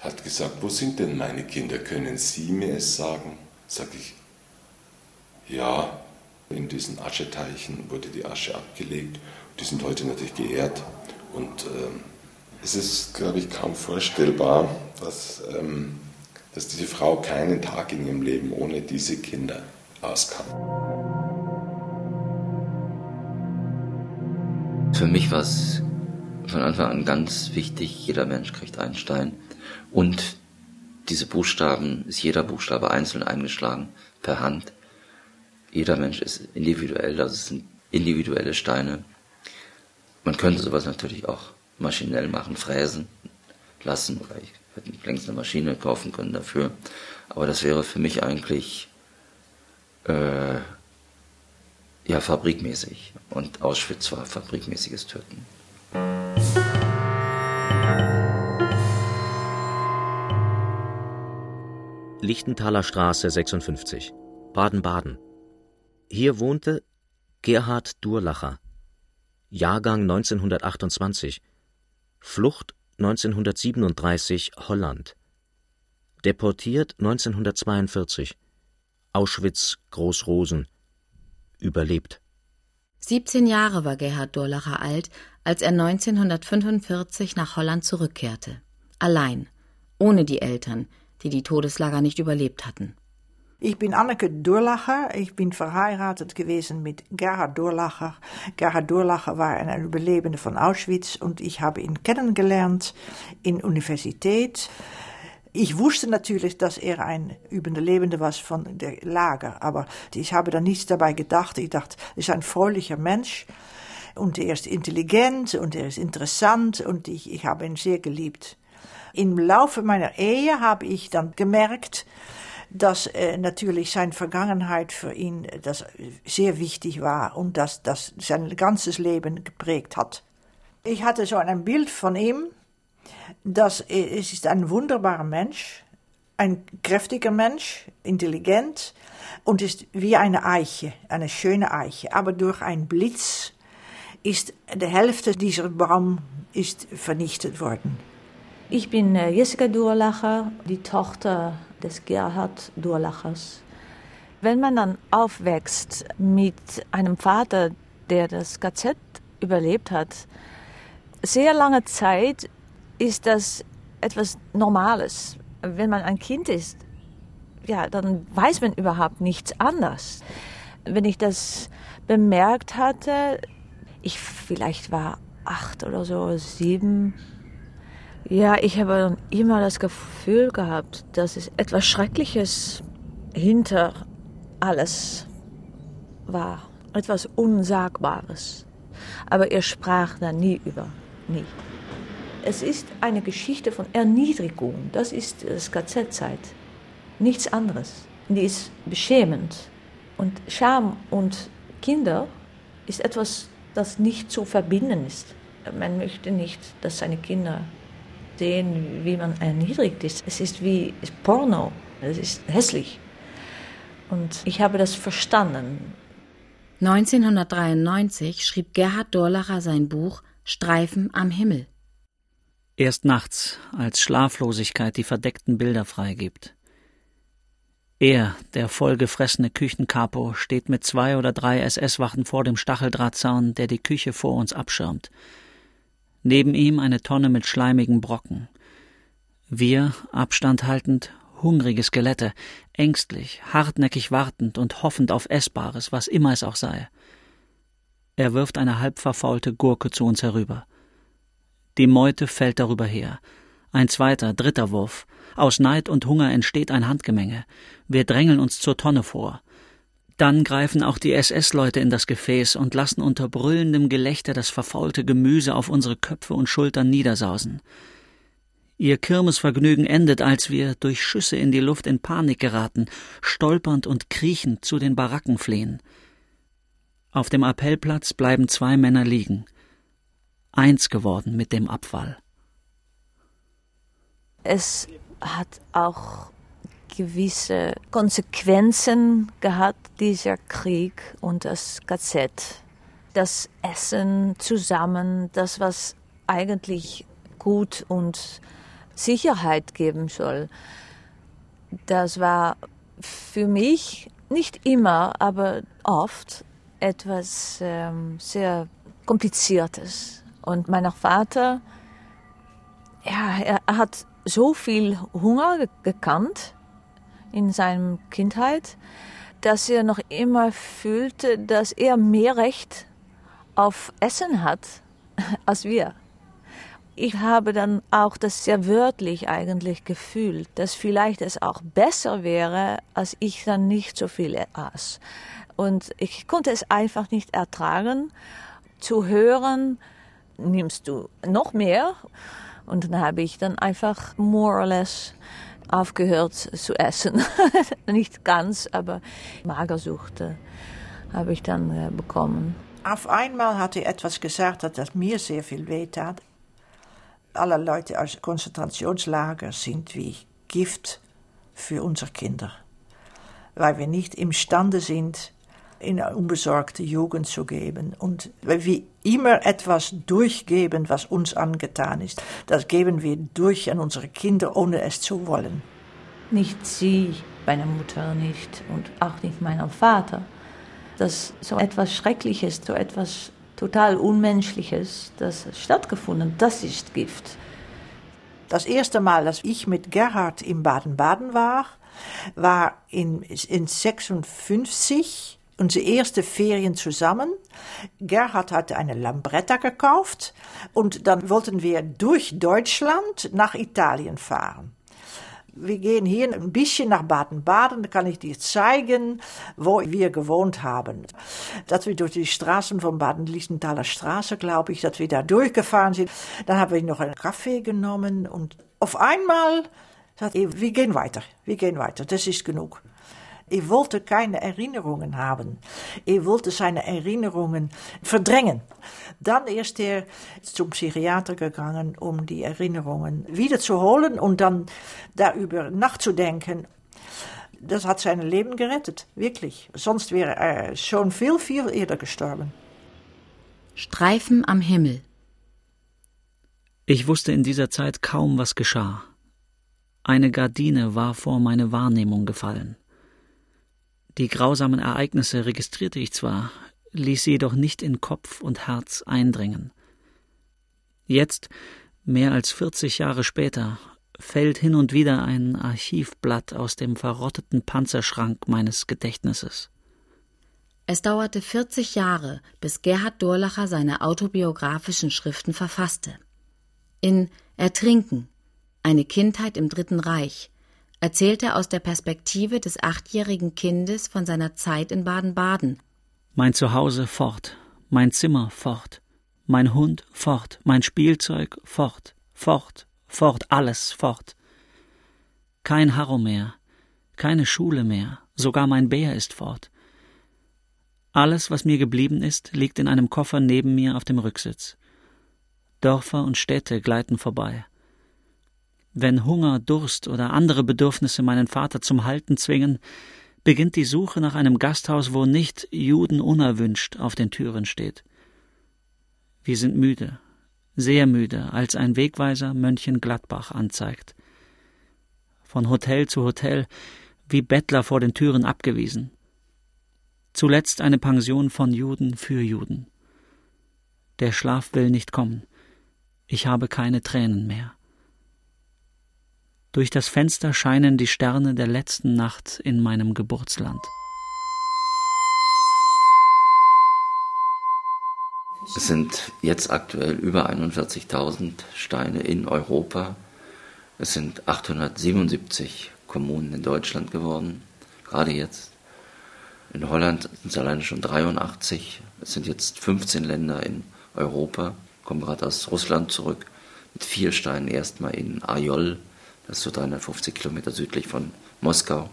hat gesagt, wo sind denn meine Kinder? Können Sie mir es sagen? Sag ich, ja, in diesen Ascheteichen wurde die Asche abgelegt. Die sind heute natürlich geehrt. Und ähm, es ist, glaube ich, kaum vorstellbar, dass, ähm, dass diese Frau keinen Tag in ihrem Leben ohne diese Kinder auskam. Für mich war es von Anfang an ganz wichtig, jeder Mensch kriegt einen Stein. Und diese Buchstaben ist jeder Buchstabe einzeln eingeschlagen, per Hand. Jeder Mensch ist individuell, das sind individuelle Steine. Man könnte sowas natürlich auch maschinell machen, fräsen lassen, oder ich hätte längst eine Maschine kaufen können dafür. Aber das wäre für mich eigentlich äh, ja fabrikmäßig. Und Auschwitz war fabrikmäßiges Töten. Lichtenthaler Straße 56, Baden-Baden. Hier wohnte Gerhard Durlacher, Jahrgang 1928, Flucht 1937 Holland, deportiert 1942, Auschwitz Großrosen, überlebt. 17 Jahre war Gerhard Durlacher alt, als er 1945 nach Holland zurückkehrte. Allein, ohne die Eltern, die die Todeslager nicht überlebt hatten. Ich bin Anneke Durlacher. Ich bin verheiratet gewesen mit Gerhard Durlacher. Gerhard Durlacher war ein Überlebende von Auschwitz und ich habe ihn kennengelernt in Universität. Ich wusste natürlich, dass er ein Überlebende war von der Lager, aber ich habe da nichts dabei gedacht. Ich dachte, er ist ein fröhlicher Mensch und er ist intelligent und er ist interessant und ich, ich habe ihn sehr geliebt. Im Laufe meiner Ehe habe ich dann gemerkt, dass äh, natürlich seine Vergangenheit für ihn äh, das sehr wichtig war und dass das sein ganzes Leben geprägt hat. Ich hatte so ein Bild von ihm, dass äh, es ist ein wunderbarer Mensch, ein kräftiger Mensch, intelligent und ist wie eine Eiche, eine schöne Eiche, aber durch einen Blitz ist die Hälfte dieser Baum ist vernichtet worden. Ich bin äh, Jessica Durlacher, die Tochter des Gerhard Durlachers. Wenn man dann aufwächst mit einem Vater, der das KZ überlebt hat, sehr lange Zeit ist das etwas Normales. Wenn man ein Kind ist, ja, dann weiß man überhaupt nichts anderes. Wenn ich das bemerkt hatte, ich vielleicht war acht oder so, sieben, ja, ich habe immer das Gefühl gehabt, dass es etwas Schreckliches hinter alles war, etwas Unsagbares. Aber er sprach da nie über, nie. Es ist eine Geschichte von Erniedrigung, das ist das KZ-Zeit, nichts anderes. Die ist beschämend. Und Scham und Kinder ist etwas, das nicht zu verbinden ist. Man möchte nicht, dass seine Kinder sehen, wie man erniedrigt ist. Es ist wie Porno. Es ist hässlich. Und ich habe das verstanden. 1993 schrieb Gerhard Dorlacher sein Buch Streifen am Himmel. Erst nachts, als Schlaflosigkeit die verdeckten Bilder freigibt. Er, der vollgefressene Küchenkapo, steht mit zwei oder drei SS-Wachen vor dem Stacheldrahtzaun, der die Küche vor uns abschirmt. Neben ihm eine Tonne mit schleimigen Brocken. Wir, Abstand haltend, hungrige Skelette, ängstlich, hartnäckig wartend und hoffend auf Essbares, was immer es auch sei. Er wirft eine halb verfaulte Gurke zu uns herüber. Die Meute fällt darüber her. Ein zweiter, dritter Wurf. Aus Neid und Hunger entsteht ein Handgemenge. Wir drängeln uns zur Tonne vor. Dann greifen auch die SS-Leute in das Gefäß und lassen unter brüllendem Gelächter das verfaulte Gemüse auf unsere Köpfe und Schultern niedersausen. Ihr Kirmesvergnügen endet, als wir durch Schüsse in die Luft in Panik geraten, stolpernd und kriechend zu den Baracken fliehen. Auf dem Appellplatz bleiben zwei Männer liegen, eins geworden mit dem Abfall. Es hat auch gewisse Konsequenzen gehabt, dieser Krieg und das KZ. Das Essen zusammen, das was eigentlich gut und Sicherheit geben soll. Das war für mich nicht immer, aber oft etwas ähm, sehr Kompliziertes. Und mein Vater, ja, er hat so viel Hunger gekannt in seiner Kindheit, dass er noch immer fühlte, dass er mehr Recht auf Essen hat als wir. Ich habe dann auch das sehr wörtlich eigentlich gefühlt, dass vielleicht es auch besser wäre, als ich dann nicht so viel aß. Und ich konnte es einfach nicht ertragen, zu hören, nimmst du noch mehr? Und dann habe ich dann einfach more or less aufgehört zu essen. Nicht ganz, aber Magersucht äh, habe ich dann äh, bekommen. Auf einmal hat er etwas gesagt, das mir sehr viel wehtat. Alle Leute aus Konzentrationslager sind wie Gift für unsere Kinder, weil wir nicht imstande sind, in eine unbesorgte Jugend zu geben. Und weil wir immer etwas durchgeben, was uns angetan ist, das geben wir durch an unsere Kinder, ohne es zu wollen. Nicht sie, meine Mutter nicht und auch nicht mein Vater. Das so etwas Schreckliches, so etwas total Unmenschliches, das stattgefunden, das ist Gift. Das erste Mal, dass ich mit Gerhard in Baden-Baden war, war in, in 56 unsere erste Ferien zusammen. Gerhard hatte eine Lambretta gekauft und dann wollten wir durch Deutschland nach Italien fahren. Wir gehen hier ein bisschen nach Baden-Baden, da kann ich dir zeigen, wo wir gewohnt haben. Dass wir durch die Straßen von Baden-Liechtendaler Straße, glaube ich, dass wir da durchgefahren sind. Dann haben wir noch einen Kaffee genommen und auf einmal sagt er, wir gehen weiter, wir gehen weiter, das ist genug. Er wollte keine Erinnerungen haben. Er wollte seine Erinnerungen verdrängen. Dann ist er zum Psychiater gegangen, um die Erinnerungen wiederzuholen und dann darüber nachzudenken. Das hat sein Leben gerettet, wirklich. Sonst wäre er schon viel, viel eher gestorben. Streifen am Himmel. Ich wusste in dieser Zeit kaum, was geschah. Eine Gardine war vor meine Wahrnehmung gefallen. Die grausamen Ereignisse registrierte ich zwar, ließ sie jedoch nicht in Kopf und Herz eindringen. Jetzt, mehr als vierzig Jahre später, fällt hin und wieder ein Archivblatt aus dem verrotteten Panzerschrank meines Gedächtnisses. Es dauerte 40 Jahre, bis Gerhard Durlacher seine autobiografischen Schriften verfasste. In Ertrinken, eine Kindheit im Dritten Reich, erzählt er aus der Perspektive des achtjährigen Kindes von seiner Zeit in Baden-Baden. Mein Zuhause fort, mein Zimmer fort, mein Hund fort, mein Spielzeug fort, fort, fort, alles fort. Kein Harro mehr, keine Schule mehr, sogar mein Bär ist fort. Alles, was mir geblieben ist, liegt in einem Koffer neben mir auf dem Rücksitz. Dörfer und Städte gleiten vorbei. Wenn Hunger, Durst oder andere Bedürfnisse meinen Vater zum Halten zwingen, beginnt die Suche nach einem Gasthaus, wo nicht Juden unerwünscht auf den Türen steht. Wir sind müde, sehr müde, als ein Wegweiser Mönchengladbach anzeigt. Von Hotel zu Hotel, wie Bettler vor den Türen abgewiesen. Zuletzt eine Pension von Juden für Juden. Der Schlaf will nicht kommen. Ich habe keine Tränen mehr. Durch das Fenster scheinen die Sterne der letzten Nacht in meinem Geburtsland. Es sind jetzt aktuell über 41.000 Steine in Europa. Es sind 877 Kommunen in Deutschland geworden, gerade jetzt. In Holland sind es alleine schon 83. Es sind jetzt 15 Länder in Europa. Ich komme gerade aus Russland zurück mit vier Steinen erstmal in Ajol das ist so 350 Kilometer südlich von Moskau.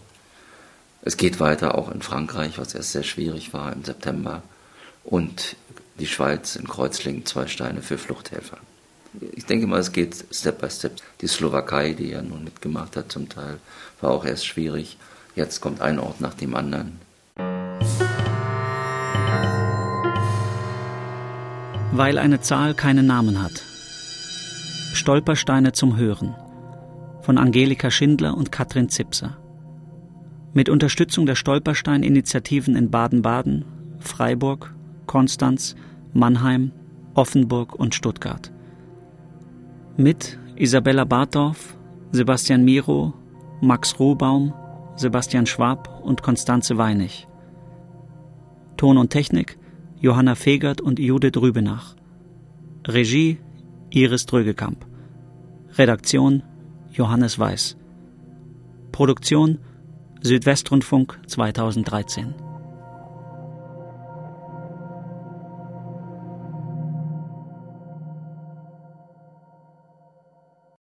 Es geht weiter auch in Frankreich, was erst sehr schwierig war im September. Und die Schweiz in Kreuzlingen zwei Steine für Fluchthelfer. Ich denke mal, es geht Step by Step. Die Slowakei, die ja nun mitgemacht hat zum Teil, war auch erst schwierig. Jetzt kommt ein Ort nach dem anderen. Weil eine Zahl keine Namen hat. Stolpersteine zum Hören von Angelika Schindler und Katrin Zipser. Mit Unterstützung der Stolperstein-Initiativen in Baden-Baden, Freiburg, Konstanz, Mannheim, Offenburg und Stuttgart. Mit Isabella Bartdorf, Sebastian Miro, Max Rohbaum, Sebastian Schwab und Konstanze Weinig. Ton und Technik Johanna Fegert und Judith Rübenach. Regie Iris Drögekamp. Redaktion Johannes Weiß. Produktion Südwestrundfunk 2013